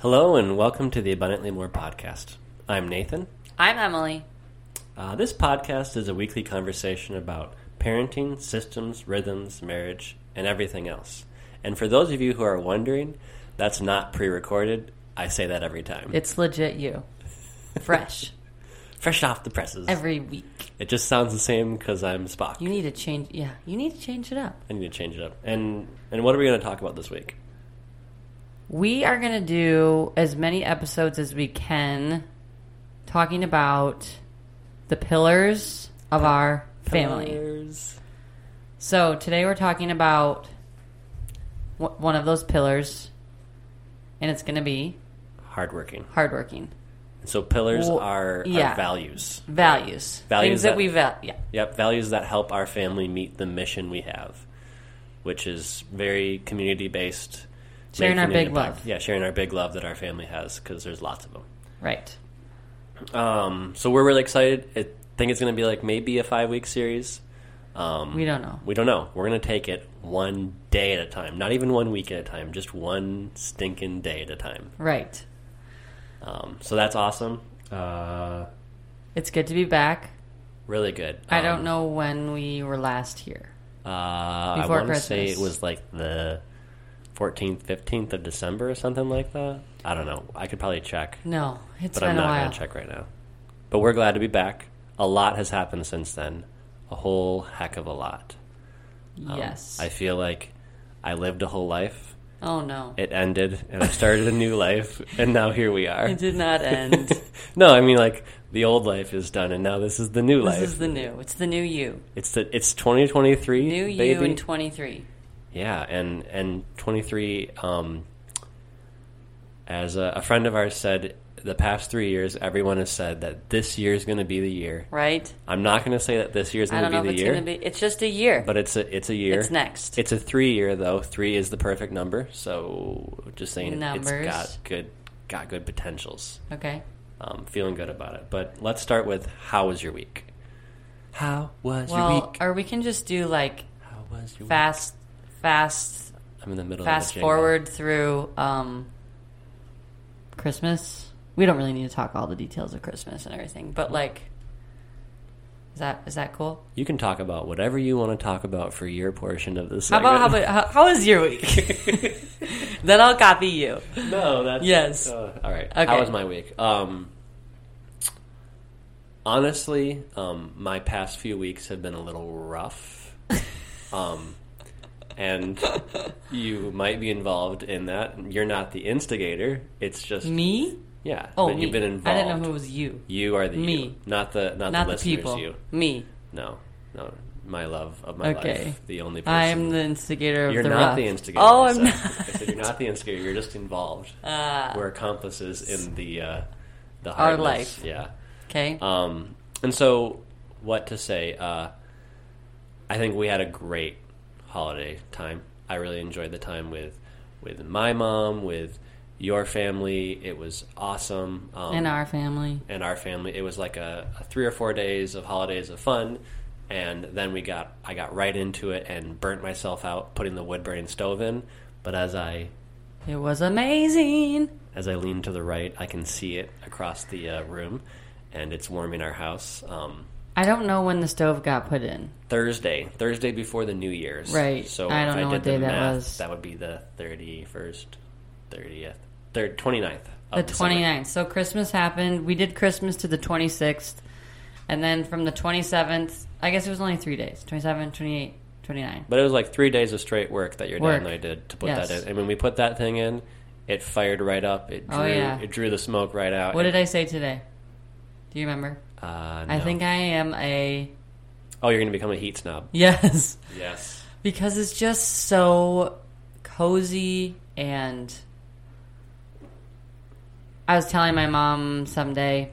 Hello and welcome to the Abundantly Moore podcast. I'm Nathan. I'm Emily. Uh, this podcast is a weekly conversation about parenting, systems, rhythms, marriage, and everything else. And for those of you who are wondering, that's not pre recorded. I say that every time. It's legit you. Fresh. Fresh off the presses. Every week. it just sounds the same because I'm Spock. You need to change yeah, you need to change it up. I need to change it up. And and what are we going to talk about this week? We are gonna do as many episodes as we can talking about the pillars of our family. Pillars. So today we're talking about wh- one of those pillars, and it's gonna be Hardworking. hardworking. So pillars Well, are, yeah. are values. Values. Values Things that, that- we value. yeah. Yep, values that help our family meet the mission we have, which is very community based. Sharing our big love. Yeah, sharing our big love that our family has because there's lots of them. Right. Um, so we're really excited. I think it's going to be like maybe a five week series. Um, We don't know. we don't know. We're going to take it one day at a time, not even one week at a time, just one stinking day at a time. Right. Um, so that's awesome. Uh, It's good to be back. really good. I don't Um, know when we were last here. Uh, I Before want to say it was like the 14th, 15th of December or something like that. I don't know. I could probably check, No, it's but been I'm not going to check right now. But we're glad to be back. A lot has happened since then. A whole heck of a lot. Um, Yes. I feel like I lived a whole life. oh no, It ended, and I started a new life, and now here we are. it did not end. no, I mean like the old life is done, and now this is the new this life. This is the new. It's the new you. it's the it's 2023. New you baby. in 23. Yeah, and and 23. Um, as a, a friend of ours said, the past three years, everyone has said that this year is going to be the year. Right? I'm not going to say that this year is I going don't to know be if the it's year, gonna be. It's just a year. but it's a it's a year. it's next. It's a three year though. Three is the perfect number. So just saying, Numbers. it's got good got good potentials. okay. Um, feeling good about it. But let's start with how was your week? How was your Well, week? or we can just do like How was your fast, fast, I'm in the middle. fast forward through um, Christmas. We don't really need to talk all the details of Christmas and everything, but like, is that is that cool? You can talk about whatever you want to talk about for your portion of this. How about how about how, how was your week? then I'll copy you. no? That's Yes. uh, all right. Okay. How was my week? Um, honestly, um, my past few weeks have been a little rough. um, and you might be involved in that. You're not the instigator. It's just Me? yeah. Oh, but me. you've been involved. I didn't know who was you. You are the Me. you, not the not, Not the the people. You Me. no no my love of my Okay. life. The only person. I'm the instigator of You're the not the instigator. Oh, I I'm not. I said you're not the instigator. You're just involved. Uh, We're accomplices in the uh, the Our hardness. life. Yeah. okay. Um, and so, what to say? Uh, I think we had a great holiday time. I really enjoyed the time with with my mom, with your family. It was awesome. Um, In our family. and our family. It was like a, a three or four days of holidays of fun, and then we got I got right into it and burnt myself out putting the wood burning stove in. But as I It was amazing. as I lean to the right, I can see it across the uh, room, and it's warming our house. Um, I don't know when the stove got put in. Thursday, Thursday before the New Year's. Right. So I don't know did what day that math, was. That would be the thirty first, thirtieth, third, 29th. The of December. 29th. So Christmas happened. We did Christmas to the 26th. And then from the 27th, I guess it was only three days 27, 28, 29. But it was like three days of straight work that your Work. dad and I did to put Yes. that in. And when we put that thing in, it fired right up. It oh, drew, Oh, yeah. it drew the smoke right out. What did I say today? Do you remember? Uh, I think I am a. Oh, you're going to become a heat snob. Yes. Yes. Because it's just so cozy and. I was telling my mom someday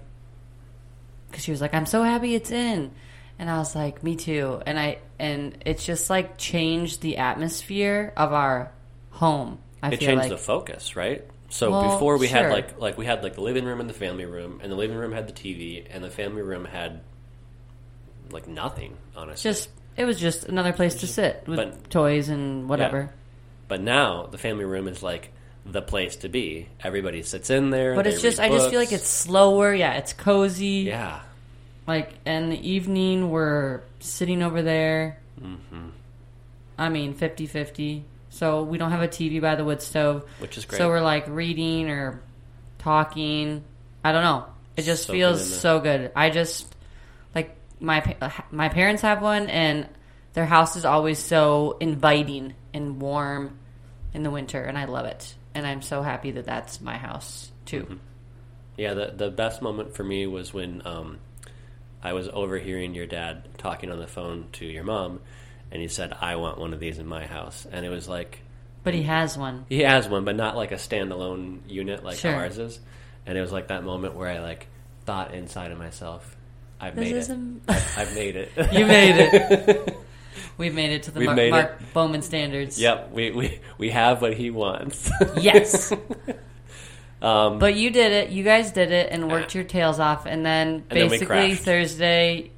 because she was like, "I'm so happy it's in," and I was like, "Me too." And I and it's just like changed the atmosphere of our home. I it feel changed like the focus, right? So Well, before we had like like we had like the living room and the family room, and the living room had the TV, and the family room had like nothing, honestly. just it was just another place to sit with but- toys and whatever. But now the family room is like the place to be. Everybody sits in there, But it's just, I just feel like it's slower. Yeah, it's cozy. yeah. Like, in the evening, we're sitting over there. hmm I mean, 50 50. So we don't have a TV by the wood stove. Which is great. So we're like reading or talking. I don't know. It just Soaking feels the- so good. I just like my my parents have one, and their house is always so inviting and warm in the winter, and I love it. And I'm so happy that that's my house too. Mm-hmm. Yeah, the the best moment for me was when um, I was overhearing your dad talking on the phone to your mom, and he said, "I want one of these in my house," and it was like But he has one. he has one, but not like a standalone unit like Sure. ours is. And it was like that moment where I like thought inside of myself, "I've This made it. I've, I've made it. You made it. We've made it to the We've Mar- made Mark Bowman standards. yep, we, we we have what he wants. Yes. um, But you did it. You guys did it and worked your tails off. And then And basically crashed. Thursday,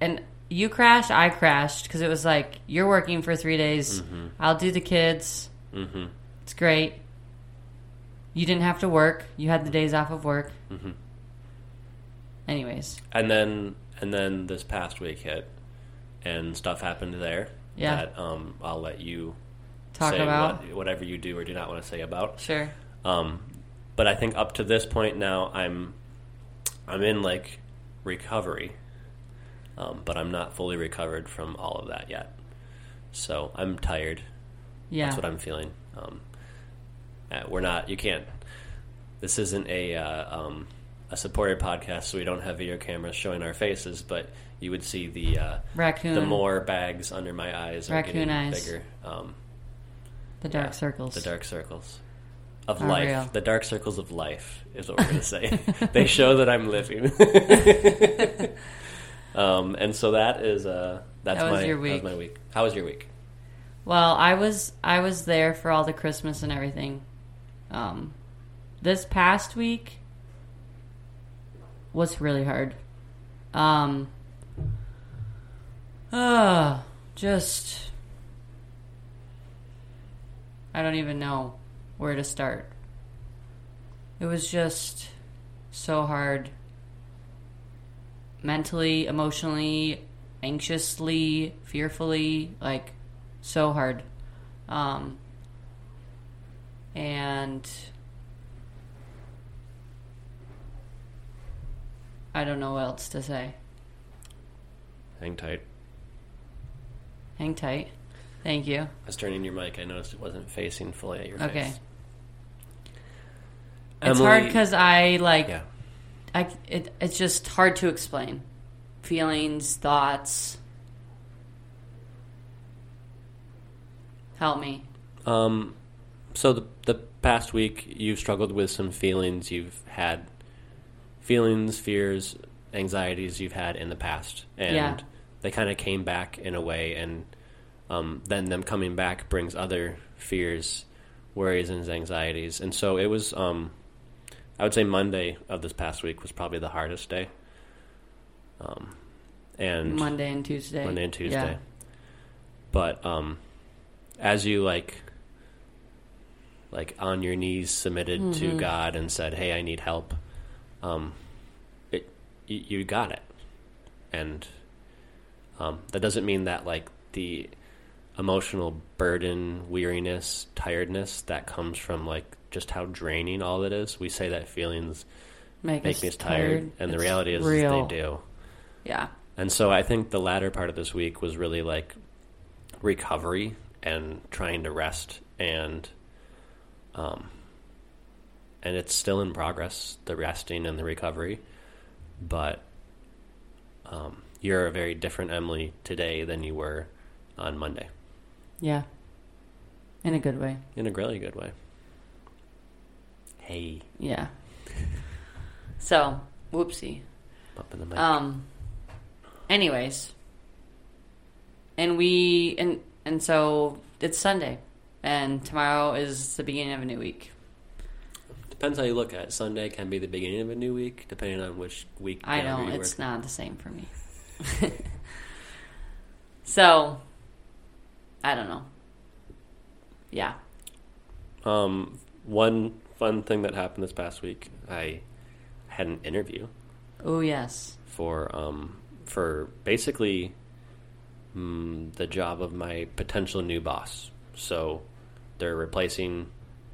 and you crashed. I crashed because it was like you're working for three days. Mm-hmm. I'll do the kids. mhm. It's great. You didn't have to work. You had the days off of work. Mhm. Anyways, And then and then this past week hit, and stuff happened there. Yeah. That um, I'll let you talk say about what, whatever you do or do not want to say about. sure. Um, but I think up to this point now, I'm I'm in like recovery, um, but I'm not fully recovered from all of that yet. So I'm tired. Yeah. That's what I'm feeling. Um, uh, we're not. You can't. This isn't a uh, um, a supported podcast, so we don't have video cameras showing our faces. But you would see the uh, Raccoon. the more bags under my eyes are Raccoon getting eyes. bigger. Um, the dark yeah, circles. the dark circles of Are life. real. The dark circles of life is what we're going to say. they show that I'm living. um, and so that is uh, that's That my your that week. was my week. How was your week? Well, I was I was there for all the Christmas and everything. Um, this past week was really hard. Um, uh, just I don't even know where to start. It was just so hard mentally, emotionally, anxiously, fearfully, like so hard. Um, and I don't know what else to say. Hang tight. Hang tight. Thank you. I was turning your mic. I noticed it wasn't facing fully at your Okay. face. Okay. It's Emily- hard because I like yeah, I it, it's just hard to explain feelings, thoughts. Help me. Um, so the the past week you've struggled with some feelings you've had, feelings, fears, anxieties you've had in the past, and Yeah. they kind of came back in a way, and um, then them coming back brings other fears, worries, and anxieties, and so it was. Um, I would say Monday of this past week was probably the hardest day. Um, and Monday and Tuesday. Monday and Tuesday. Yeah. But um, as you like, like on your knees, submitted Mm-hmm. to God and said, "Hey, I need help," um, it you, you got it, and um, that doesn't mean that like the emotional burden, weariness, tiredness that comes from like just how draining all it is. We say that feelings Make, make us me tired, and the reality is, is they do. Yeah. And so I think the latter part of this week was really like recovery and trying to rest and um and it's still in progress, the resting and the recovery. But um you're a very different Emily today than you were on Monday. Yeah. In a good way. In a really good way. Hey, Yeah. So, whoopsie. up in the mic. Um. Anyways, and we and and so it's Sunday, and tomorrow is the beginning of a new week. Depends how you look at it. Sunday can be the beginning of a new week, depending on which week. I know you it's work. not the same for me. so, I don't know. Yeah. Um, one fun thing that happened this past week, I had an interview Oh yes. for um, for basically mm, the job of my potential new boss. So they're replacing.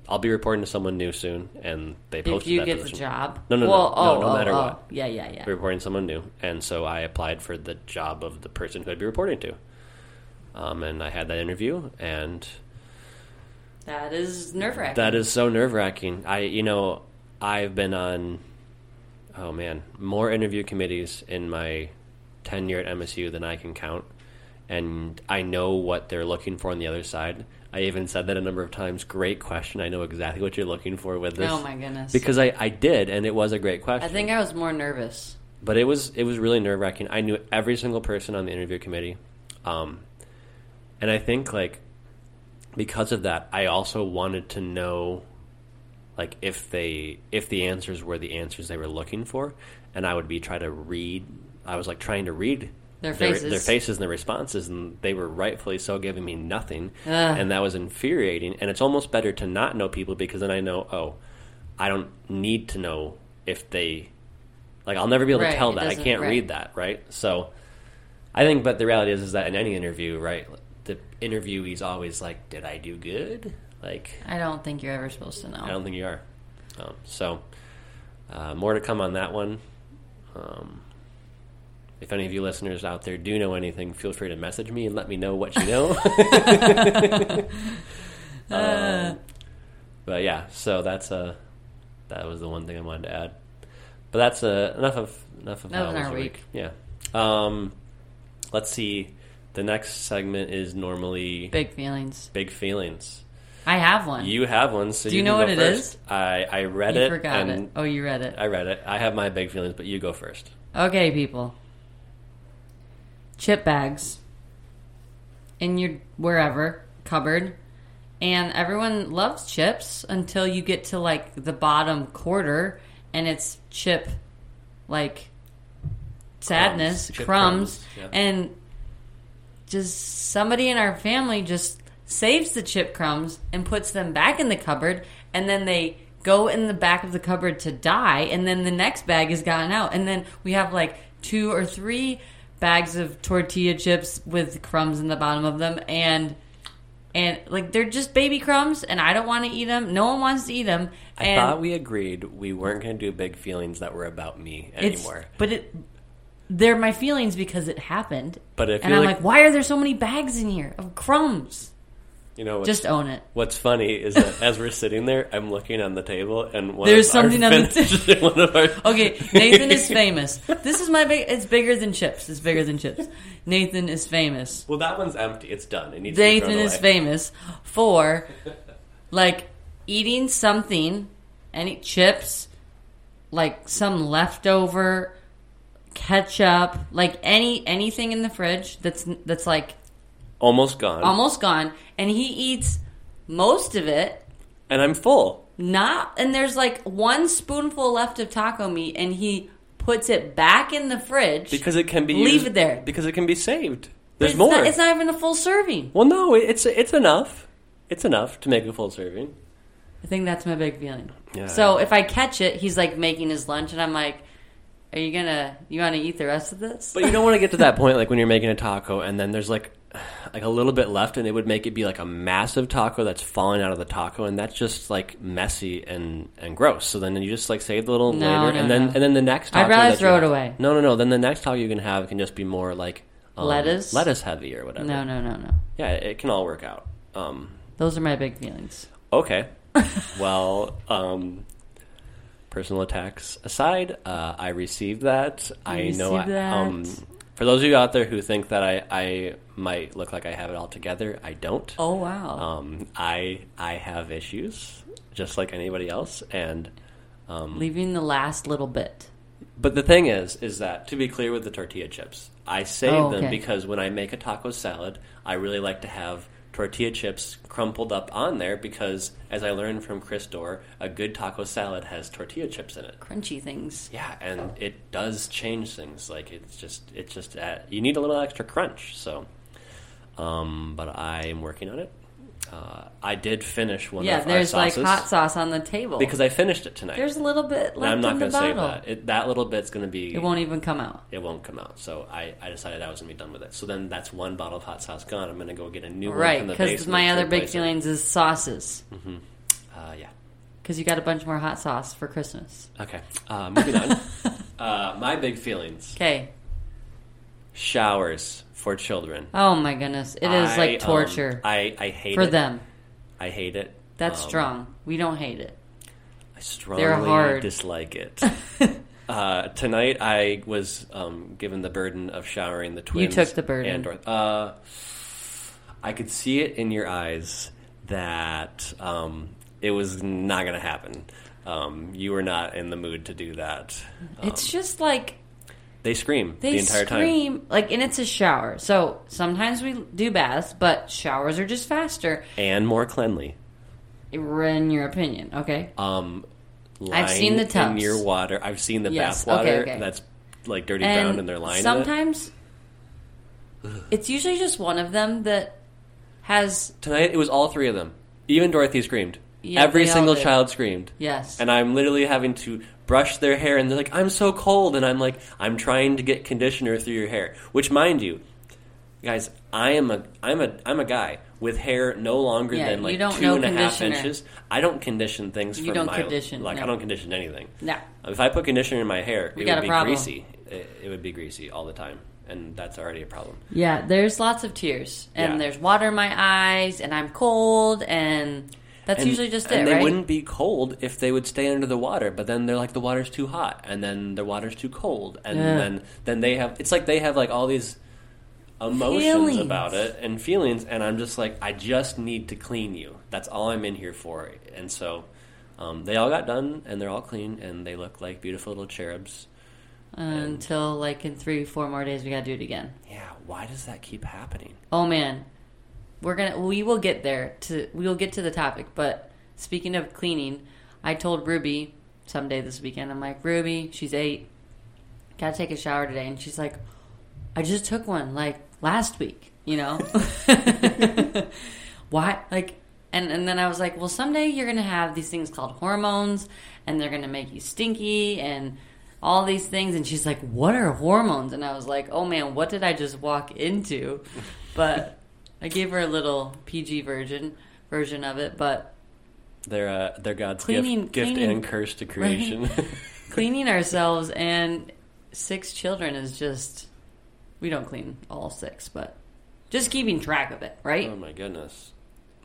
I'll be reporting to someone new soon, and they If posted you that get the job. No, no, no, well, no, oh, no oh, matter oh. what. Yeah, yeah, yeah. Reporting someone new, and so I applied for the job of the person who I'd be reporting to. Um, and I had that interview, and That is nerve wracking. that is so nerve wracking. I, you know, I've been on, oh man, more interview committees in my tenure at MSU than I can count, and I know what they're looking for on the other side. I even said that a number of times. Great question. I know exactly what you're looking for with this. Oh my goodness. Because I, I did, and it was a great question. I think I was more nervous. but it was it was really nerve wracking. I knew every single person on the interview committee, um, and I think like because of that, I also wanted to know like if they if the answers were the answers they were looking for, and I would be try to read. I was like trying to read. Their faces. their faces, and their responses, and they were rightfully so giving me nothing, Ugh. and that was infuriating. And it's almost better to not know people because then I know, oh, I don't need to know if they like I'll never be able Right, to tell that. I can't right. read that, right? So I think but the reality is is that in any interview, right, the interviewee's always like, Did I do good? Like I don't think you're ever supposed to know. I don't think you are. Um, so uh, more to come on that one. Um, if any of you listeners out there do know anything, feel free to message me and let me know what you know. um, but yeah, so that's uh, that was the one thing I wanted to add. But that's uh, enough of enough of That was our your week. Yeah. Um, let's see. The next segment is normally Big feelings. big feelings. I have one. You have one, so Do you can know what it first. is? I I read You it. forgot it. Oh, you read it. I read it. I have my big feelings, but you go first. Okay, people. Chip bags in your wherever cupboard, and everyone loves chips until you get to like the bottom quarter, and it's chip like sadness, crumbs, crumbs, yeah. and just somebody in our family just saves the chip crumbs and puts them back in the cupboard and then they go in the back of the cupboard to die and then the next bag is gotten out and then we have like two or three bags of tortilla chips with crumbs in the bottom of them and and like they're just baby crumbs and I don't want to eat them no one wants to eat them I and thought we agreed we weren't going to do big feelings that were about me anymore. but it they're my feelings because it happened But I and I'm like, like why are there so many bags in here of crumbs you know, just own it what's funny is that as we're sitting there, I'm looking on the table, and one There's of our something on the vintage- one of our Okay, Nathan is famous. This is my big. It's bigger than chips. It's bigger than chips. Nathan is famous. Well, that one's empty. It's done. It Nathan is famous for like eating something, any chips, like some leftover ketchup, like any anything in the fridge that's that's like Almost gone, almost gone, and he eats most of it. and I'm full. Not and there's like one spoonful left of taco meat, and he puts it back in the fridge Because it can be Leave used- it there. Because it can be saved. There's it's more. Not, it's not even a full serving. well, no, it's it's enough. It's enough to make a full serving. I think that's my big feeling. Yeah. So if I catch it, he's like making his lunch, and I'm like, "Are you gonna? You want to eat the rest of this?" But you don't want to get to that point, like when you're making a taco, and then there's like like a little bit left, and it would make it be like a massive taco that's falling out of the taco, and that's just like messy and and gross. So then you just like save the little No, later, no, and then no. and then the next. I'd rather throw it have- away. No, no, no. Then the next taco you can have can just be more like um, Lettuce? lettuce heavy or whatever. no, no, no, no. Yeah, it can all work out. Um, Those are my big feelings. Okay. well, um, personal attacks aside, uh, I received that. I know. I, that. Um, for those of you out there who think that I, I might look like I have it all together, I don't. Oh wow! Um, I I have issues, just like anybody else, and um, Leaving the last little bit. but the thing is, is that to be clear with the tortilla chips, I save Oh, them because when I make a taco salad, I really like to have tortilla chips crumpled up on there because, as I learned from Chris Dorr, a good taco salad has tortilla chips in it. Crunchy things. Yeah, and it does change things. Like it's just, it's just, uh, you need a little extra crunch. So, um, but I am working on it. Uh, I did finish one yeah, of our there's like sauces hot sauce on the table because I finished it tonight. there's a little bit And left I'm not going to save that. It, that little bit's going to be. It won't even come out. it won't come out. So I, I decided I was going to be done with it. So then that's one bottle of hot sauce gone. I'm going to go get a new one Right, from the because my other big replace it. feelings is sauces. Uh, yeah. Because you got a bunch more hot sauce for Christmas. Okay. Uh, moving on. uh, my big feelings. Okay. Showers for children. Oh my goodness, it is I, like um, torture I, I hate it. for it. them. I hate it. That's Um, strong. We don't hate it. I strongly dislike it. uh, tonight, I was um, given the burden of showering the twins. You took the burden. And. Uh, I could see it in your eyes that um, it was not going to happen. Um, you were not in the mood to do that. Um, It's just like they scream they the entire time. They scream like, and it's a shower. So sometimes we do baths, but showers are just faster. and more cleanly. In your opinion, okay? Um, I've seen the lying in tubs. your water. I've seen the Yes, bath water okay, okay. that's like dirty brown and they're lying in it. sometimes it's usually just one of them that has Tonight, it was all three of them. Even Dorothy screamed. Yeah, Every single child screamed. yes. And I'm literally having to brush their hair, and they're like, I'm so cold. And I'm like, I'm trying to get conditioner through your hair. Which, mind you, guys, I am a, I'm a, I'm a guy with hair no longer Yeah, than like two and a half inches. I don't condition things You from don't my, condition, like, no. I don't condition anything. no. If I put conditioner in my hair, We it would be problem. greasy. It, it would be greasy all the time. And that's already a problem. Yeah, there's lots of tears, and Yeah. there's water in my eyes, and I'm cold, and that's And- usually just it. and they right? wouldn't be cold if they would stay under the water, but then they're like the water's too hot, and then the water's too cold, and Yeah. then then they have it's like they have like all these emotions Feelings. about it and feelings, and I'm just like I just need to clean you. That's all I'm in here for, and so um, they all got done, and they're all clean, and they look like beautiful little cherubs. Until like in three, four more days, we gotta do it again. Yeah, why does that keep happening? Oh man, we're gonna we will get there to we will get to the topic. But speaking of cleaning, I told Ruby someday this weekend. I'm like Ruby, she's eight, gotta take a shower today, and she's like, I just took one like last week, you know. Why like? And and then I was like, well, someday you're gonna have these things called hormones, and they're gonna make you stinky and all these things. And she's like, what are hormones? And I was like, oh man, what did I just walk into? But I gave her a little PG version version of it. But They're uh, they're God's Cleaning- gift, gift and curse to creation. cleaning ourselves and six children is just we don't clean all six, but just keeping track of it, right? Oh my goodness.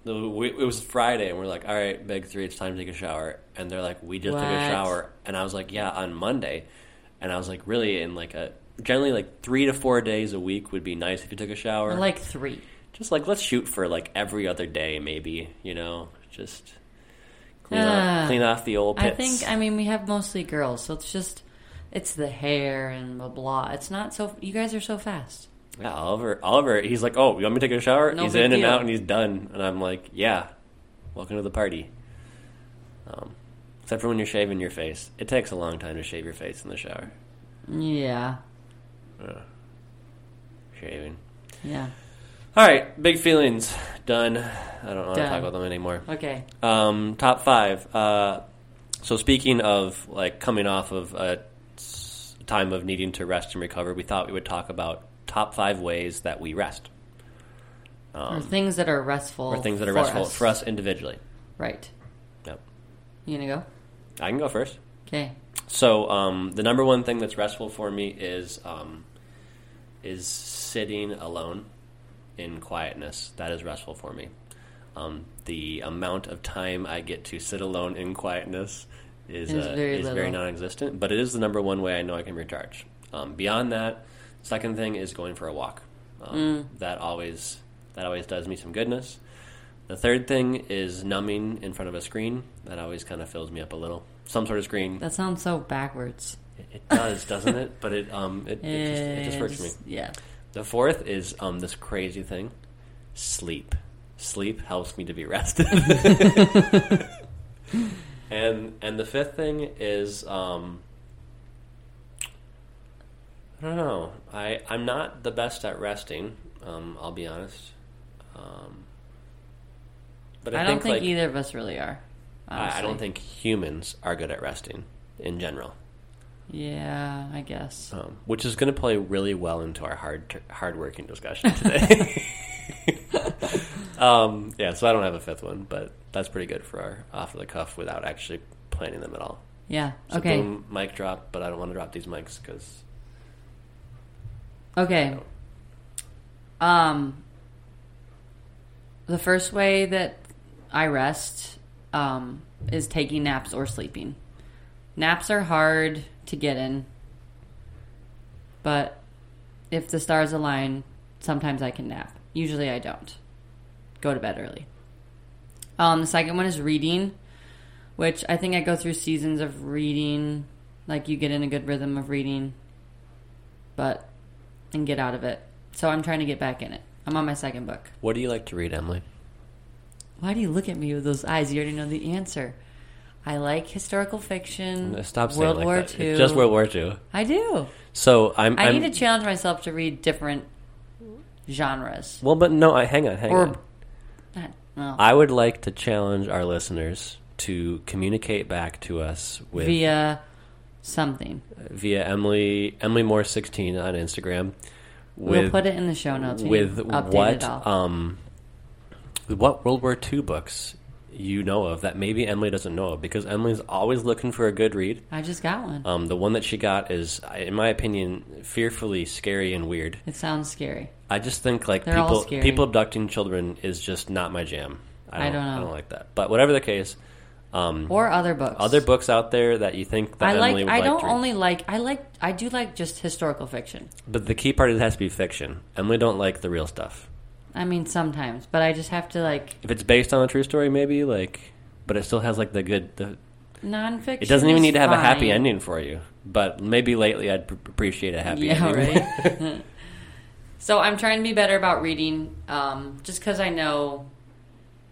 We- It was Friday, and we're like, all right, big three, it's time to take a shower. And they're like, we just took a shower. And I was like, yeah, on Monday. And I was like, really, in like a, generally like three to four days a week would be nice if you took a shower. Like three. Just like, let's shoot for like every other day, maybe, you know, just clean, Ah. off, clean off the old I think I mean we have mostly girls, so it's just it's the hair and blah blah. It's not so you guys are so fast. Yeah, Oliver, Oliver, he's like, oh, you want me to take a shower? No he's in and out, and he's done. And I'm like, yeah, welcome to the party. Um, except for when you're shaving your face, it takes a long time to shave your face in the shower. Yeah. Shaving. Yeah. All right, big feelings done. I don't want to Done. talk about them anymore. Okay. Um, top five. Uh, so speaking of like coming off of a s- time of needing to rest and recover, we thought we would talk about top five ways that we rest, or things that are restful. or things that are for restful us. for us individually. Right. Yep. You gonna go? I can go first. Okay. So um, the number one thing that's restful for me is um, is sitting alone in quietness. That is restful for me. Um, the amount of time I get to sit alone in quietness is Is uh, very is very non-existent. But it is the number one way I know I can recharge. Um, beyond that, second thing is going for a walk. Um, Mm. That always that always does me some goodness. The third thing is numbing in front of a screen. That always kind of fills me up a little. Some sort of screen. That sounds so backwards. It, it does, doesn't it? But it um it, it, just, it just works for me. Yeah. The fourth is um this crazy thing, sleep. Sleep helps me to be rested. and and the fifth thing is um I don't know. I I'm not the best at resting. Um, I'll be honest. Um, But I, I, don't think, think like either of us really are. I, I don't think humans are good at resting in general, Yeah, I guess. um, which is going to play really well into our hard hard working discussion today. um, yeah, so I don't have a fifth one, but that's pretty good for our off the cuff without actually planning them at all. Yeah. So okay. boom, mic drop, but I don't want to drop these mics because Okay. Um, the first way that I rest um, is taking naps or sleeping. Naps are hard to get in, but if the stars align, sometimes I can nap. Usually I don't. Go to bed early. Um, the second one is reading, which I think I go through seasons of reading. Like you get in a good rhythm of reading, but and get out of it. So I'm trying to get back in it. I'm on my second book. what do you like to read, Emily? Why do you look at me with those eyes? You already know the answer. I like historical fiction. Stop saying World like War that. II. It's just World War II. I do. So I'm. I I'm need to challenge myself to read different genres. well, but no, I hang on, hang Or- on. Not, well, I would like to challenge our listeners to communicate back to us with via something. via Emily Emily Moore sixteen on Instagram. we'll put it in the show notes. With what um with what World War II books you know of that maybe Emily doesn't know of because Emily's always looking for a good read. I just got one. Um, the one that she got is, in my opinion, fearfully scary and weird. it sounds scary. I just think like They're people people abducting children is just not my jam. I don't know. I don't like that. But whatever the case, um, Or other books. other books out there that you think that I like. Emily would like? I like don't only like. I like. I do like just historical fiction. But the key part is it has to be fiction. Emily don't like the real stuff. I mean, sometimes, but I just have to like If it's based on a true story, maybe like, but it still has like the good. The, nonfiction. it doesn't even need to have a happy ending for you. But maybe lately, I'd pr- appreciate a happy Yeah, ending. right. so I'm trying to be better about reading, um, just because I know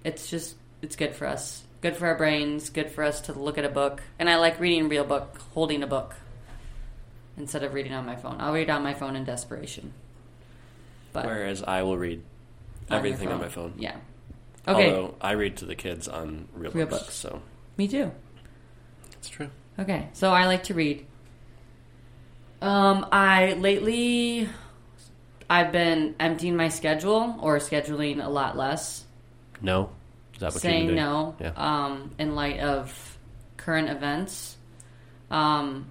it's just it's good for us, good for our brains, good for us to look at a book, and I like reading a real book, holding a book instead of reading on my phone. I'll read on my phone in desperation. But Whereas I will read on everything on my phone. yeah. Okay, Although I read to the kids on real, Real books, books. so me too. it's true. Okay, so I like to read. Um, I lately I've been emptying my schedule or scheduling a lot less, No, is that what you're doing? no. Yeah. Um, in light of current events, um,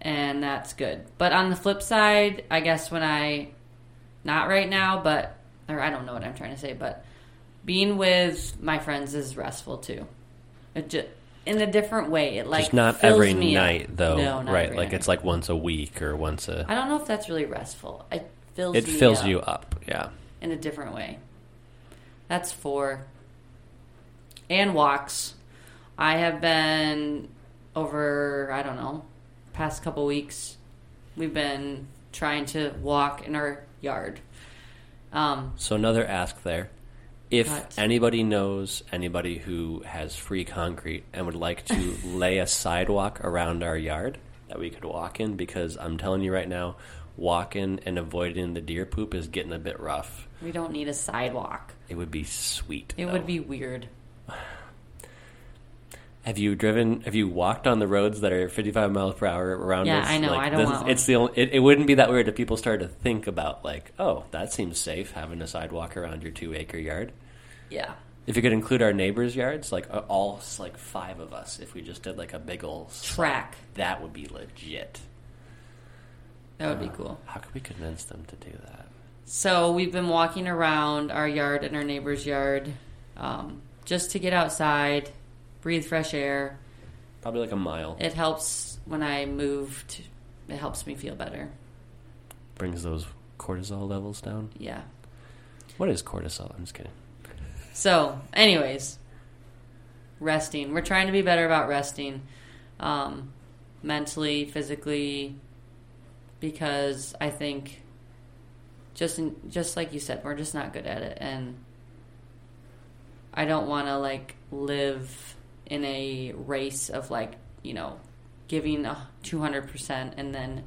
and that's good. But on the flip side, I guess when I, not right now, but or I don't know what I'm trying to say, but being with my friends is restful too. It just in a different way. It like Just not every me up. night, though. No, right? Like night. it's like once a week or once a. I don't know if that's really restful. It fills It fills up you up. Yeah. in a different way. That's four. And walks. I have been over, I don't know, past couple weeks. We've been trying to walk in our yard. Um, So another ask there. If What? anybody knows anybody who has free concrete and would like to lay a sidewalk around our yard that we could walk in, because I'm telling you right now, walking and avoiding the deer poop is getting a bit rough. we don't need a sidewalk. It would be sweet. It though. would be weird. Have you driven? Have you walked on the roads that are 55 miles per hour around Yeah, us? I know, I don't this want is, one. It's the only, it, it wouldn't be that weird if people started to think about like, oh, that seems safe having a sidewalk around your two acre yard. Yeah. If you could include our neighbors' yards, like uh, all like five of us, if we just did like a big old Track. that would be legit. That would be cool. How could we convince them to do that? So we've been walking around our yard and our neighbor's yard um, just to get outside, breathe fresh air. Probably like a mile. It helps when I moved. It helps me feel better. Brings those cortisol levels down. Yeah. What is cortisol? I'm just kidding. So, anyways, resting. We're trying to be better about resting, um, mentally, physically, because I think just in, just like you said, we're just not good at it, and I don't want to like live in a race of like you know giving a two hundred percent and then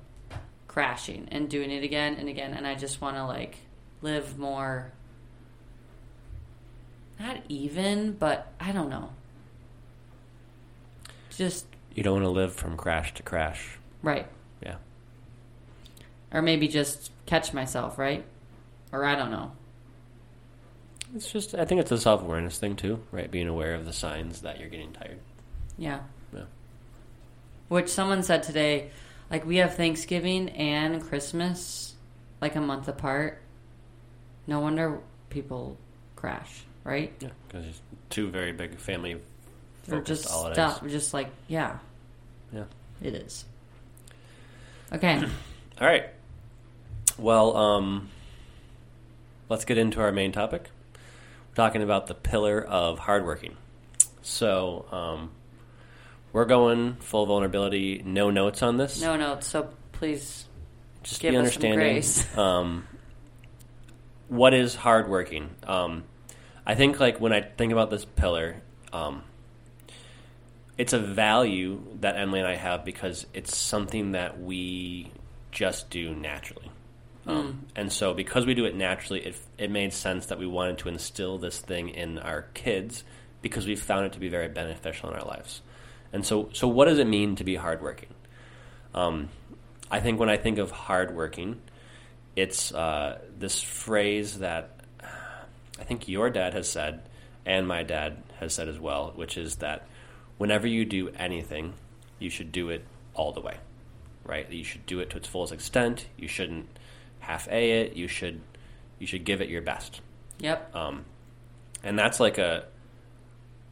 crashing and doing it again and again, and I just want to like live more not even, but I don't know. Just You don't want to live from crash to crash. right. Yeah. Or maybe just catch myself, right? Or I don't know. It's just, I think it's a self awareness thing too, right? Being aware of the signs that you're getting tired. Yeah. Yeah. Which someone said today, like we have Thanksgiving and Christmas like a month apart. No wonder people crash, right? Yeah. Because it's two very big family focused just holidays. stuff. Just like, yeah, Yeah. it is. Okay. All right. Well, um, let's get into our main topic. Talking about the pillar of hardworking. So, um, we're going full vulnerability, no notes on this. no, notes. So please, just give be us some understanding. grace. Um, what is hardworking? Um, I think like when I think about this pillar, um, it's a value that Emily and I have because it's something that we just do naturally. Um, And so, because we do it naturally, it, it made sense that we wanted to instill this thing in our kids because we found it to be very beneficial in our lives. And so, so what does it mean to be hardworking? Um, I think when I think of hardworking, it's uh, this phrase that I think your dad has said, and my dad has said as well, which is that whenever you do anything, you should do it all the way, right? You should do it to its fullest extent. You shouldn't half a it. You should you should give it your best. yep. Um, and that's like a,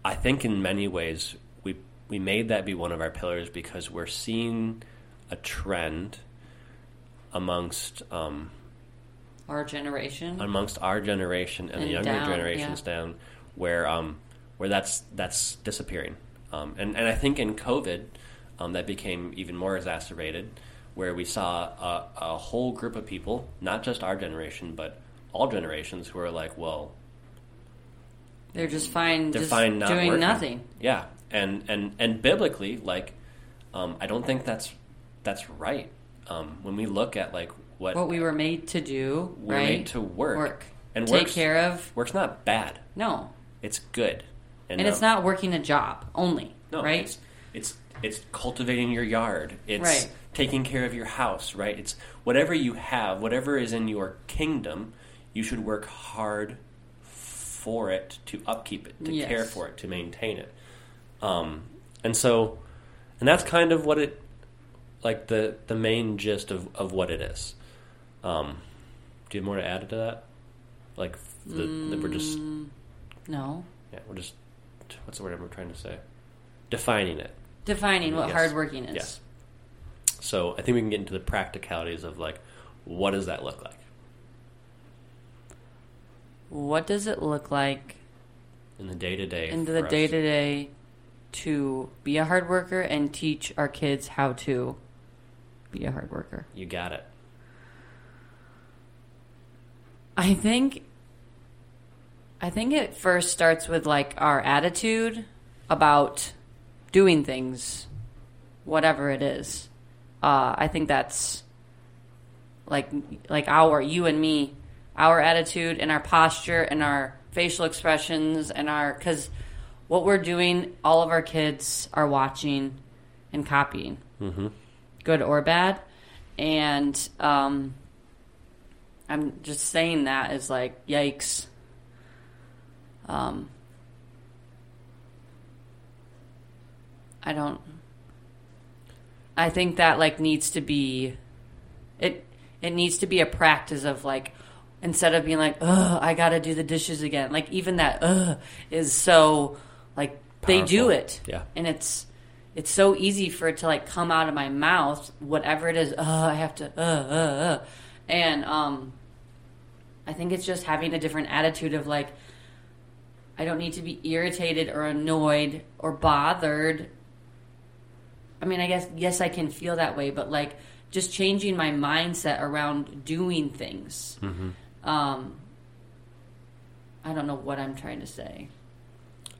I think in many ways we we made that be one of our pillars because we're seeing a trend amongst um, Our generation. amongst our generation and, the younger down, generations yeah. down where um, where that's that's disappearing. Um, and and I think in COVID um, that became even more exacerbated, where we saw a, a whole group of people, not just our generation, but all generations, who are like, well, they're just fine. they're just fine not doing working. nothing. Yeah, and and and biblically, like, um, I don't think that's that's right. Um, when we look at like what, What we were made to do, we're right? made to work, Work. and Take work's, care of. work's not bad. No, It's good, and it's um, not working a job only, No, right? It's, it's it's cultivating your yard. It's Right. Taking care of your house. Right. It's whatever you have, whatever is in your kingdom. You should work hard for it to upkeep it, to Yes. care for it, to maintain it. Um, and so, and that's kind of what it, like the the main gist of of what it is. Um, do you have more to add to that? Like the, the we're just Mm, no. yeah we're just what's the word I'm trying to say? Defining it. Defining what Yes. hardworking is. Yes. So I think we can get into the practicalities of like, what does that look like What does it look like in the day to day? in the day to day to be a hard worker and teach our kids how to be a hard worker? You got it. I think I think it first starts with like our attitude about doing things, whatever it is. Uh, I think that's like like our you and me, our attitude and our posture and our facial expressions and our because what we're doing, all of our kids are watching and copying, Mm-hmm. good or bad, and um, I'm just saying that is like yikes. Um, I don't. I think that like needs to be, it it needs to be a practice of like instead of being like ugh I got to do the dishes again like even that ugh is so like they do it. Yeah. and it's it's so easy for it to like come out of my mouth whatever it is uh i have to uh uh uh and um i think it's just having a different attitude of like i don't need to be irritated or annoyed or bothered i mean i guess yes i can feel that way but like just changing my mindset around doing things um i don't know what i'm trying to say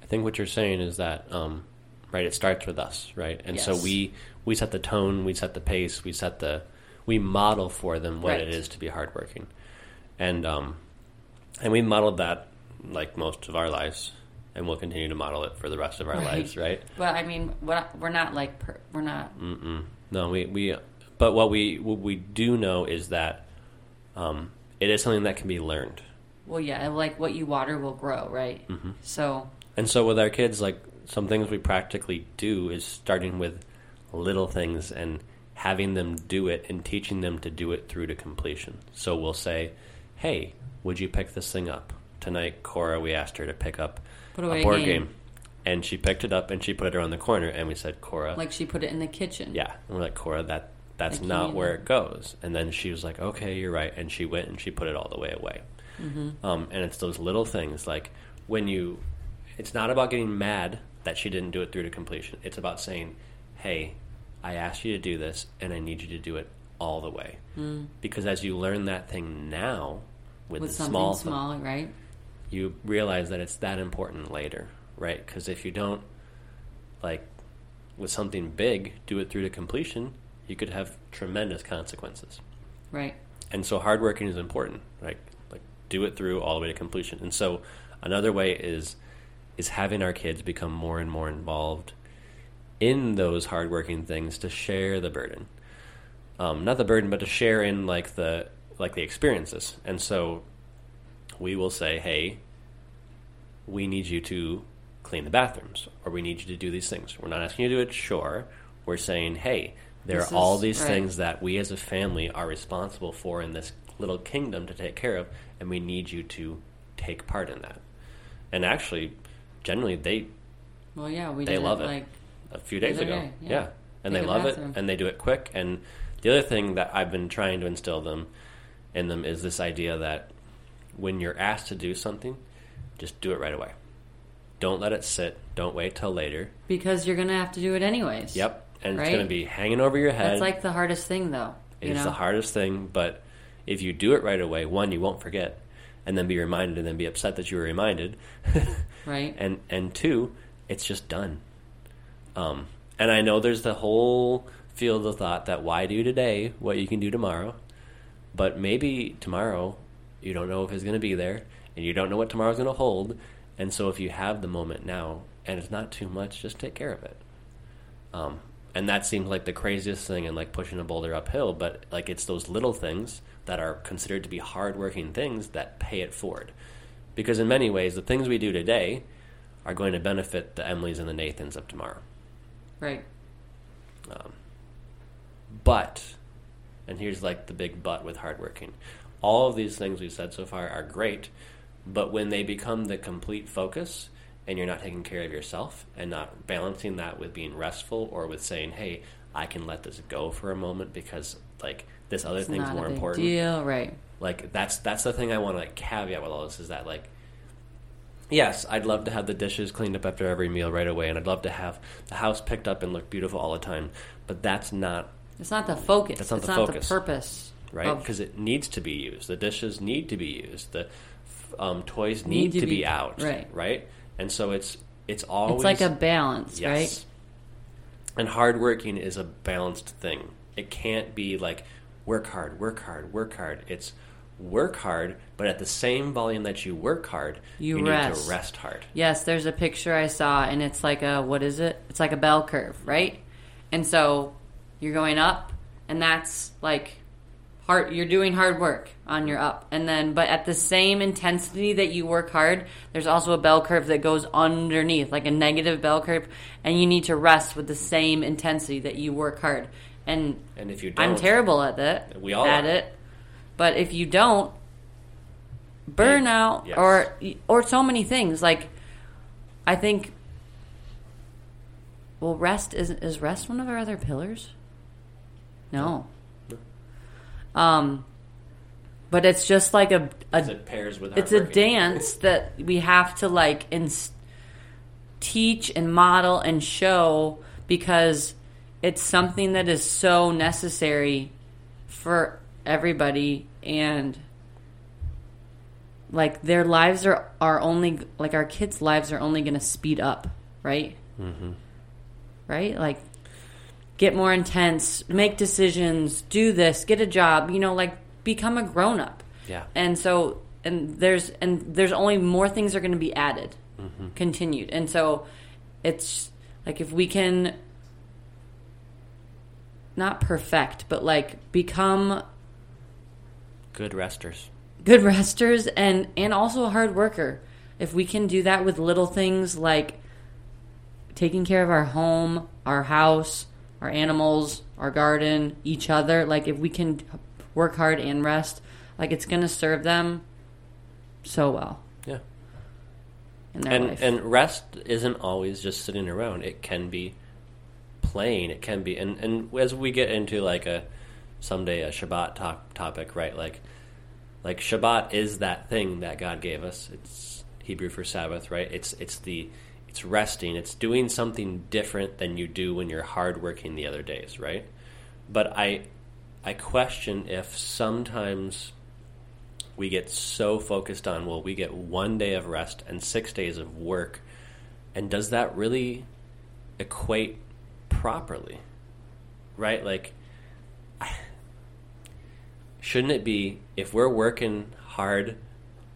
I think what you're saying is that, um, right? It starts with us, right? And so we we set the tone, we set the pace, we set the we model for them what Right. it is to be hardworking, and um, and we modeled that like most of our lives, and we'll continue to model it for the rest of our lives, right? But I mean, we're not like per, we're not. Mm-mm. No, we we. But what we what we do know is that um, it is something that can be learned. Well, yeah, like what you water will grow, right? Mm-hmm. So And so with our kids, like some things we practically do is starting with little things and having them do it and teaching them to do it through to completion. So we'll say, "Hey, would you pick this thing up tonight?" Cora, we asked her to pick up Put away a board game. game. and she picked it up and she put it around the corner, and we said, "Cora, like she put it in the kitchen. yeah," and we're like, "Cora, that." That's Like, not where it. goes. And then she was like, "Okay, you're right." And she went and she put it all the way away. Mm-hmm. Um, and it's those little things like when you, it's not about getting mad that she didn't do it through to completion. It's about saying, hey, I asked you to do this and I need you to do it all the way. Mm. Because as you learn that thing now with, with the something small, small, right? You realize that it's that important later, right? Because if you don't, like, with something big, do it through to completion, you could have tremendous consequences Right. and so hard working is important right? like do it through all the way to completion and so another way is is having our kids become more and more involved in those hardworking things to share the burden um, not the burden but to share in like the like the experiences and so we will say hey we need you to clean the bathrooms or we need you to do these things we're not asking you to do it sure we're saying hey there This are all these right. things that we as a family are responsible for in this little kingdom to take care of, and we need you to take part in that. And actually, generally, they Well, yeah, we They love it it. like a few days ago, day, yeah. yeah, and Take they love bathroom. it, and they do it quick. And the other thing that I've been trying to instill them in them is this idea that when you're asked to do something, just do it right away. Don't let it sit. Don't wait till later. because you're gonna have to do it anyways. Yep, and Right? it's going to be hanging over your head. It's like the hardest thing, though. It you is know? the hardest thing, but if you do it right away, one, you won't forget, and then be reminded, and then be upset that you were reminded, right? and and two, it's just done. Um, and I know there's the whole field of thought that why do today what you can do tomorrow, but maybe tomorrow you don't know if it's going to be there, and you don't know what tomorrow's going to hold, and so if you have the moment now and it's not too much, just take care of it. Um, and that seems like the craziest thing and like pushing a boulder uphill, but like it's those little things that are considered to be hardworking things that pay it forward. Because in many ways, the things we do today are going to benefit the Emilys and the Nathans of tomorrow. Right. But, and here's like the big but with hardworking, all of these things we've said so far are great, but when they become the complete focus and you're not taking care of yourself and not balancing that with being restful or with saying, hey, I can let this go for a moment because like this other It's thing's more important. deal, right? Like that's that's the thing I want to like caveat with all this is that like yes, I'd love to have the dishes cleaned up after every meal right away and I'd love to have the house picked up and look beautiful all the time, but that's not It's not the focus. That's not it's the not focus. the purpose. Right because it needs to be used. The dishes need to be used. The um, toys Need need, to to, be- be, out. right. Right. And so it's it's always it's like a balance, yes. right? And hardworking is a balanced thing. It can't be like work hard, work hard, work hard. It's work hard, but at the same volume that you work hard, You need rest. to rest hard. Yes, there's a picture I saw, and it's like a what is it? It's like a bell curve, right? And so you're going up, and that's like hard. You're doing hard work on your up, and then but at the same intensity that you work hard, there's also a bell curve that goes underneath, like a negative bell curve, and you need to rest with the same intensity that you work hard. And And if you don't, I'm terrible at that. We all at are. it. But if you don't, burnout Yes. or or so many things like I think. Well, rest is is rest one of our other pillars? No. Um, but it's just like a, a it pairs with it's a dance that we have to like ins- teach and model and show because it's something that is so necessary for everybody and like their lives are are only like our kids lives are only going to speed up right? Mm-hmm. right? Like get more intense make decisions do this get a job you know like become a grown up Yeah. and so and there's and there's only more things are going to be added, Mm-hmm. continued, and so it's like if we can not perfect, but like become Good resters. good resters and and also a hard worker. If we can do that with little things like taking care of our home, our house, our animals, our garden, each other, like if we can work hard and rest, like it's going to serve them so well Yeah. in their and life. and rest isn't always just sitting around. It can be playing. It can be and and as we get into like a someday a Shabbat top, topic, right? Like like Shabbat is that thing that God gave us. It's Hebrew for Sabbath, right? It's it's the it's resting. It's doing something different than you do when you're hardworking the other days, right? But I I question if sometimes we get so focused on well we get one day of rest and six days of work and does that really equate properly right like shouldn't it be if we're working hard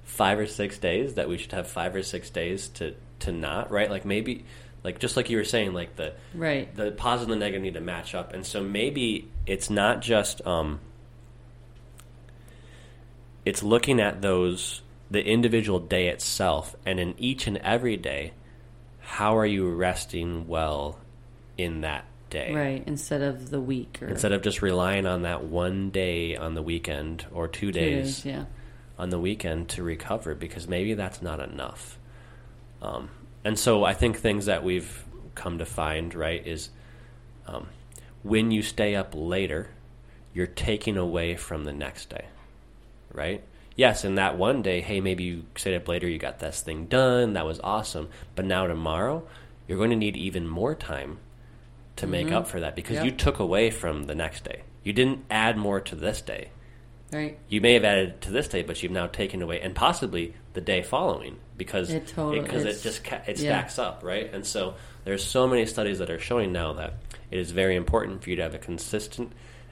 five or six days that we should have five or six days to to not right like maybe like just like you were saying like the right. the positive and the negative need to match up and so maybe it's not just um it's looking at those the individual day itself and in each and every day how are you resting well in that day Right, instead of the week or instead of just relying on that one day on the weekend or two two days, yeah. on the weekend to recover because maybe that's not enough. Um, and so I think things that we've come to find, right, is um, when you stay up later, you're taking away from the next day, right? Yes, in that one day, hey, maybe you stayed up later, you got this thing done, that was awesome. But now tomorrow, you're going to need even more time to make up for that because Yep. you took away from the next day. You didn't add more to this day Right. you may have added to this day, but you've now taken away, and possibly the day following because It totally- because it just ca- it yeah. stacks up, right? And so there's so many studies that are showing now that it is very important for you to have a consistent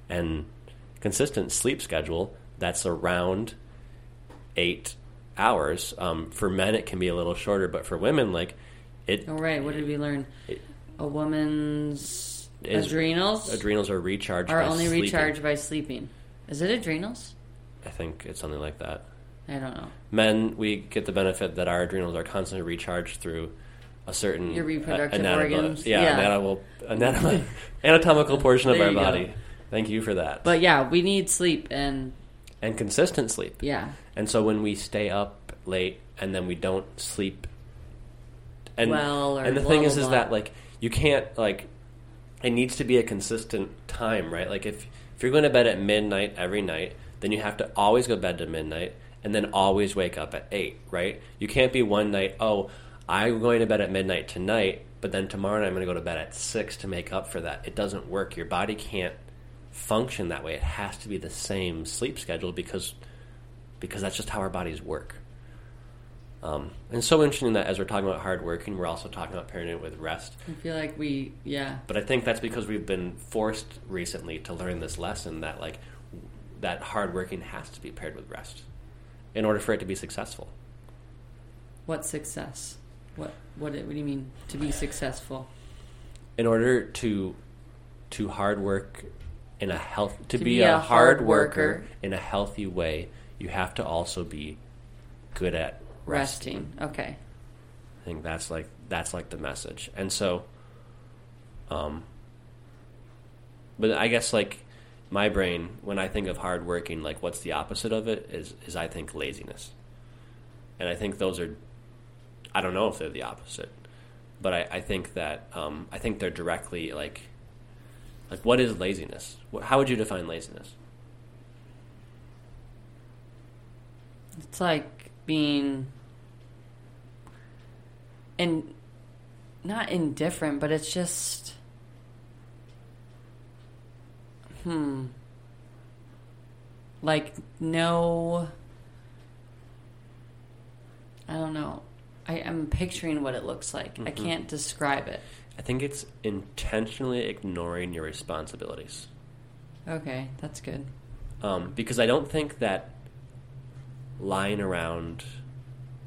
and consistent sleep schedule that's around eight hours. Um, for men, it can be a little shorter, but for women, like it, All right. What did we learn? It- a woman's adrenals adrenals are recharged. are only sleeping. recharged by sleeping. Is it adrenals? I think it's something like that. I don't know. men we get the benefit that our adrenals are constantly recharged through a certain Your reproductive anatomical- organs. yeah, Yeah. anatomical, anatom- anatomical portion of our you go. body. Thank you for that. But yeah, we need sleep and and consistent sleep. yeah. And so when we stay up late and then we don't sleep, and Well, or and the blah, thing blah, is, is that like you can't like it needs to be a consistent time, right? Like if if you're going to bed at midnight every night, then you have to always go to bed to midnight and then always wake up at eight, right? You can't be one night, oh, I'm going to bed at midnight tonight, but then tomorrow night I'm going to go to bed at six to make up for that. It doesn't work. Your body can't function that way. It has to be the same sleep schedule because because that's just how our bodies work. Um, and so interesting that as we're talking about hard working, we're also talking about pairing it with rest. I feel like we yeah. But I think that's because we've been forced recently to learn this lesson that like that hard working has to be paired with rest in order for it to be successful. What success? What what what do you mean to be successful? In order to to hard work in a health to, To be, be a, hard hard worker worker. in a healthy way, you have to also be good at resting. Okay. I think that's like that's like the message. And so um but I guess like my brain when I think of hard working, like what's the opposite of it is is I think laziness. And I think those are I don't know if they're the opposite. But I, I think that um, I think they're directly like like what is laziness? How would you define laziness? It's like being and not indifferent, but it's just hmm like no I don't know. I am picturing what it looks like. I Mhm. can't describe it. I think it's intentionally ignoring your responsibilities. Okay, that's good. um, because I don't think that lying around,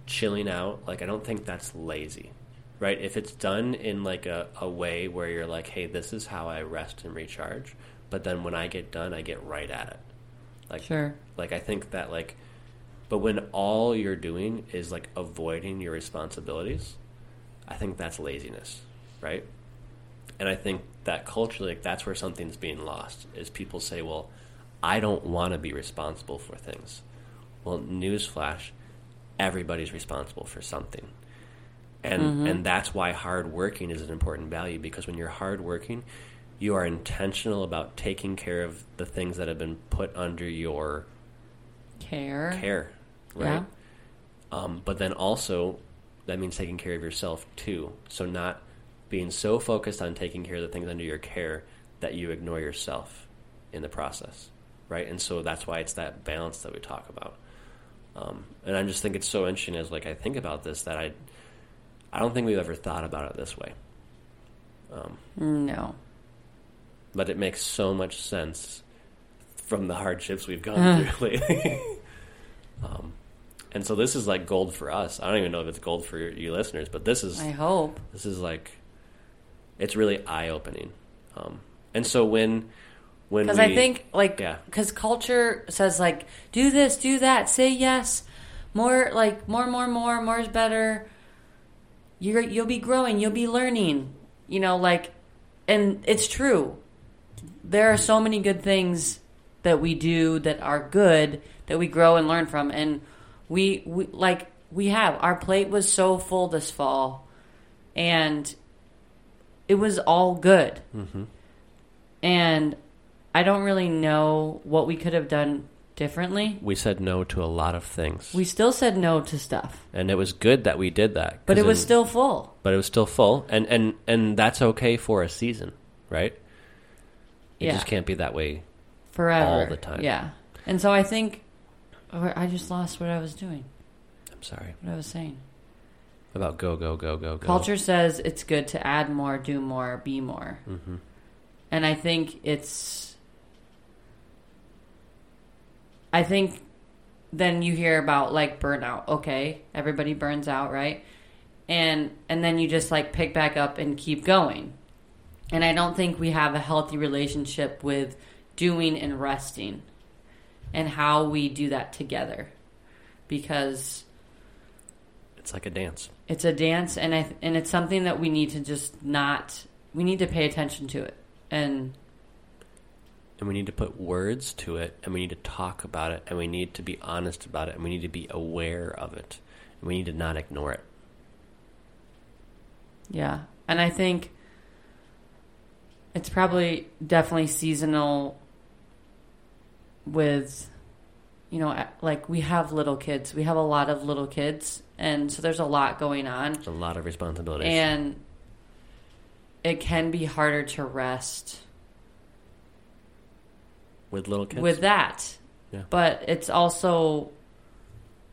chilling out, like I don't think that's lazy, right? If it's done in like a, a way where you're like, hey, this is how I rest and recharge, but then when I get done, I get right at it. Like, Sure. like I think that like, but when all you're doing is like avoiding your responsibilities, I think that's laziness, right? And I think that culturally, like, that's where something's being lost. Is people say, "Well, I don't want to be responsible for things." Well, newsflash, everybody's responsible for something, and and that's why hard working is an important value because when you're hard working, you are intentional about taking care of the things that have been put under your Care. care, right? Yeah. Um, but then also, that means taking care of yourself too. So not being so focused on taking care of the things under your care that you ignore yourself in the process, right? And so that's why it's that balance that we talk about. Um, and I just think it's so interesting as like I think about this that I, I don't think we've ever thought about it this way. Um, No. but it makes so much sense from the hardships we've gone through lately. um, and so this is like gold for us. I don't even know if it's gold for you, you listeners, but this is I hope. this is like it's really eye opening. Um, and so when when Because I think, like, Yeah. because culture says, like, do this, do that, say yes, more, like, more, more, more, more is better. You're, you'll be growing, you'll be learning, you know, like, and it's true. There are so many good things that we do that are good that we grow and learn from. And we, we like, we have. Our plate was so full this fall, and it was all good. Mm-hmm. And I don't really know what we could have done differently. we said no to a lot of things, We still said no to stuff, and it was good that we did that. But it was in- still full. but it was still full, and and and that's okay for a season, right? It Yeah. just can't be that way Forever. all the time. Yeah. And so I think or I just lost what I was doing, I'm sorry what I was saying. about go go go go go. Culture says it's good to add more, do more, be more. hmm And I think it's. I think then you hear about like burnout. Okay, everybody burns out, right? And and then you just like pick back up and keep going. And I don't think we have a healthy relationship with doing and resting and how we do that together. Because It's like a dance. it's a dance and I and it's something that we need to just not we need to pay attention to it. And and we need to put words to it and we need to talk about it and we need to be honest about it and we need to be aware of it and we need to not ignore it Yeah. And I think it's probably definitely seasonal with, you know, like we have little kids. We have a lot of little kids. And so there's a lot going on. It's a lot of responsibilities And it can be harder to rest with little kids with that. Yeah. But it's also,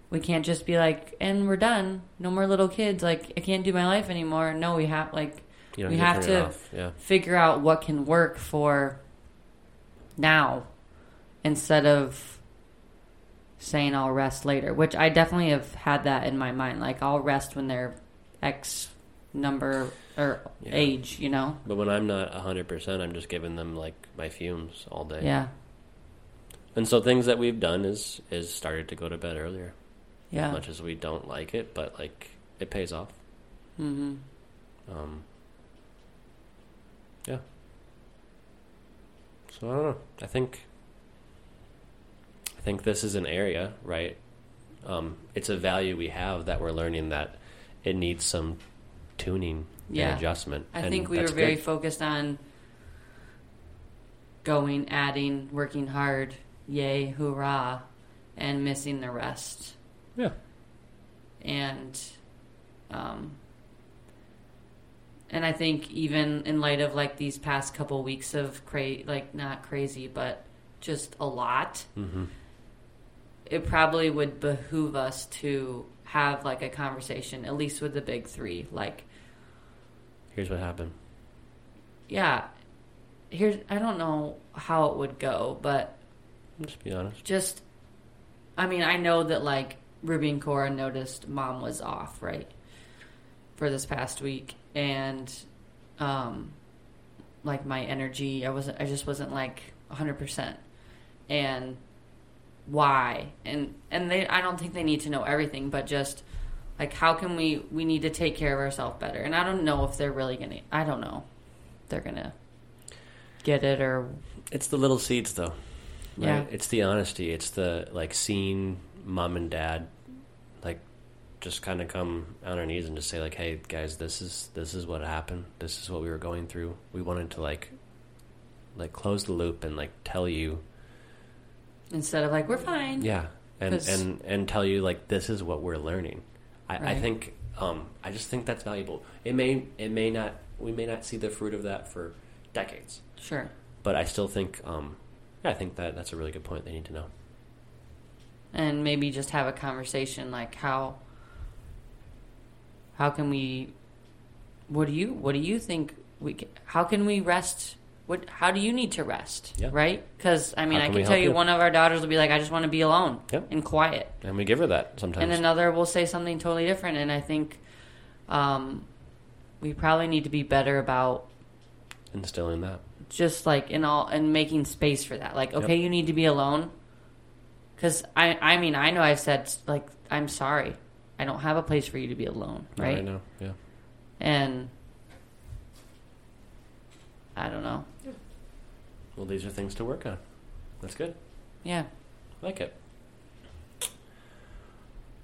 we can't just be like, and we're done. No more little kids. Like, I can't do my life anymore. No, we have, like, we have to- yeah figure out what can work for now instead of saying I'll rest later, which I definitely have had that in my mind. Like I'll rest when they're X number or Yeah. age, you know? but when i'm not 100% i'm just giving them like my fumes all day Yeah. And so things that we've done is is started to go to bed earlier. Yeah. as much as we don't like it but like it pays off. Hmm um yeah. So i don't know. I think i think this is an area right? Um it's a value we have that we're learning that it needs some tuning Yeah. and adjustment. I and think we were very good. focused on going, adding, working hard, yay, hoorah, and missing the rest. yeah. And um and I think even in light of like these past couple weeks of cra- like not crazy but just a lot hmm it probably would behoove us to have like a conversation at least with the big 3 like here's what happened. Yeah. Here's I don't know how it would go but just be honest just I mean, I know that like Ruby and Cora noticed mom was off, right? For this past week. And um like my energy, I wasn't I just wasn't like 100%. And why? And and they I don't think they need to know everything, but just like how can we we need to take care of ourselves better. And I don't know if they're really going to I don't know. If they're going to get it or It's the little seeds, though. Right? Yeah. It's the honesty. It's the like seeing mom and dad, like, just kind of come on our knees and just say like, "Hey, guys, this is this is what happened. This is what we were going through. We wanted to like, like close the loop and like tell you, instead of like we're fine. yeah, and 'Cause- and and tell you like this is what we're learning. I, I think um, I just think that's valuable. It may it may not we may not see the fruit of that for decades, Sure. but I still think um, yeah, I think that that's a really good point. They need to know. and maybe just have a conversation like how how can we what do you what do you think we ca- how can we rest what how do you need to rest Yeah. right because i mean How i can can tell you, you? one of our daughters will be like i just want to be alone and quiet And we give her that sometimes. and another will say something totally different and i think um, we probably need to be better about instilling that. Just like in all and making space for that like okay Yep. you need to be alone because i i mean i know i've said like i'm sorry i don't have a place for you to be alone right I know. Yeah. and i don't know Well, these are things to work on. That's good. yeah I like it.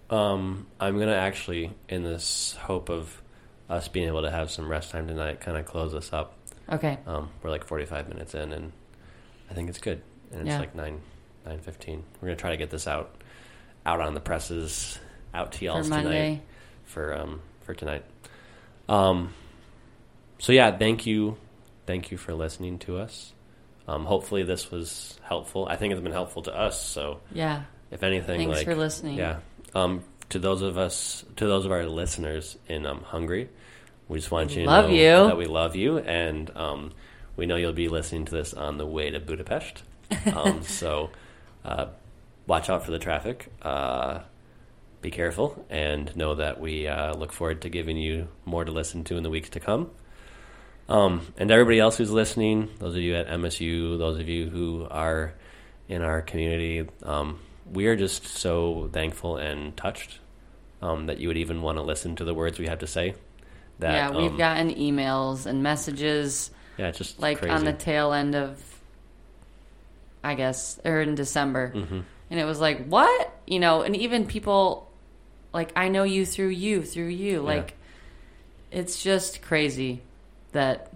Um, I'm gonna actually, in this hope of us being able to have some rest time tonight, kind of close this up. Okay Um, we're like 45 minutes in, and I think it's good. And it's Yeah. like nine, nine fifteen. We're gonna try to get this out, out on the presses, out to y'all's monday tonight for um for tonight. Um, so yeah, thank you, thank you for listening to us. Um, hopefully this was helpful. I think it's been helpful to us. So yeah if anything, thanks like for listening yeah, um, to those of us, to those of our listeners in um, Hungary, we just want you to Love know you. that we love you, and um, we know you'll be listening to this on the way to Budapest. Um, so uh, watch out for the traffic. Uh, be careful, and know that we uh, look forward to giving you more to listen to in the weeks to come. Um, and everybody else who's listening, those of you at MSU, those of you who are in our community, um, we are just so thankful and touched um, that you would even want to listen to the words we have to say. That, yeah we've um, gotten emails and messages yeah, it's just like crazy. on the tail end of i guess or in december Mhm. and it was like what you know and even people like i know you through you through you like it's just crazy that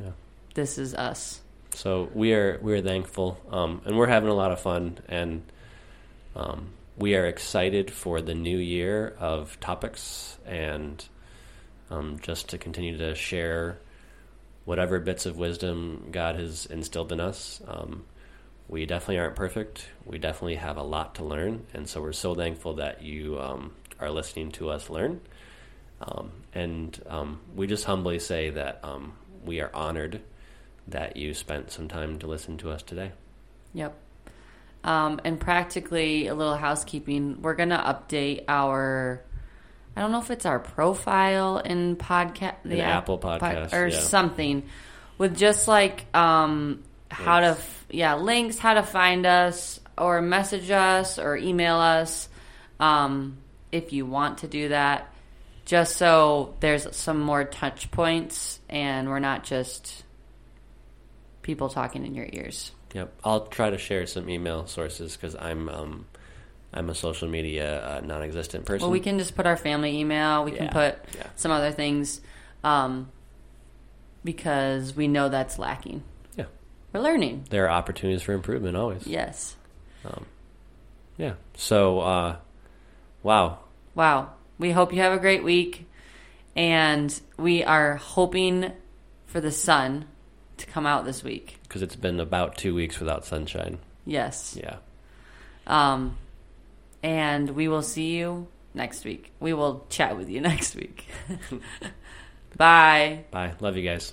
Yeah. this is us So we are we are thankful, um, and we're having a lot of fun, and um, we are excited for the new year of topics, and um, just to continue to share whatever bits of wisdom God has instilled in us. Um, we definitely aren't perfect. We definitely have a lot to learn, and so we're so thankful that you um, are listening to us learn. Um, and um, we just humbly say that um, we are honored that you spent some time to listen to us today. Yep. Um, and practically a little housekeeping. We're gonna update our. I don't know if it's our profile in podcast, In Apple Podcasts, or yeah. something, with just like um, how to, f- yeah, links, how to find us, or message us, or email us, um, if you want to do that. Just so there's some more touch points, and we're not just people talking in your ears. Yep, I'll try to share some email sources because I'm um, I'm a social media uh, non-existent person. Well, we can just put our family email. We can put yeah. some other things um, because we know that's lacking. Yeah. We're learning. There are opportunities for improvement always. Yes. Yeah. So, uh, wow. Wow. We hope you have a great week. And we are hoping for the sun to come out this week. Because it's been about two weeks without sunshine. Yes. Yeah. Um, and we will see you next week. We will chat with you next week. Bye. Bye. Love you guys.